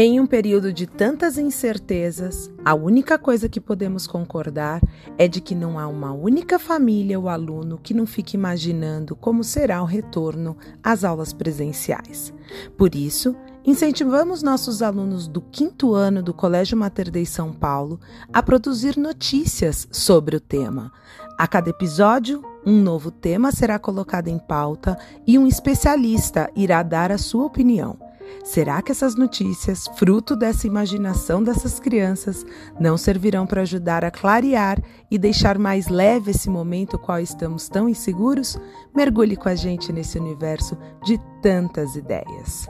Em um período de tantas incertezas, a única coisa que podemos concordar é de que não há uma única família ou aluno que não fique imaginando como será o retorno às aulas presenciais. Por isso, incentivamos nossos alunos do quinto ano do Colégio Mater Dei São Paulo a produzir notícias sobre o tema. A cada episódio, um novo tema será colocado em pauta e um especialista irá dar a sua opinião. Será que essas notícias, fruto dessa imaginação dessas crianças, não servirão para ajudar a clarear e deixar mais leve esse momento qual estamos tão inseguros? Mergulhe com a gente nesse universo de tantas ideias.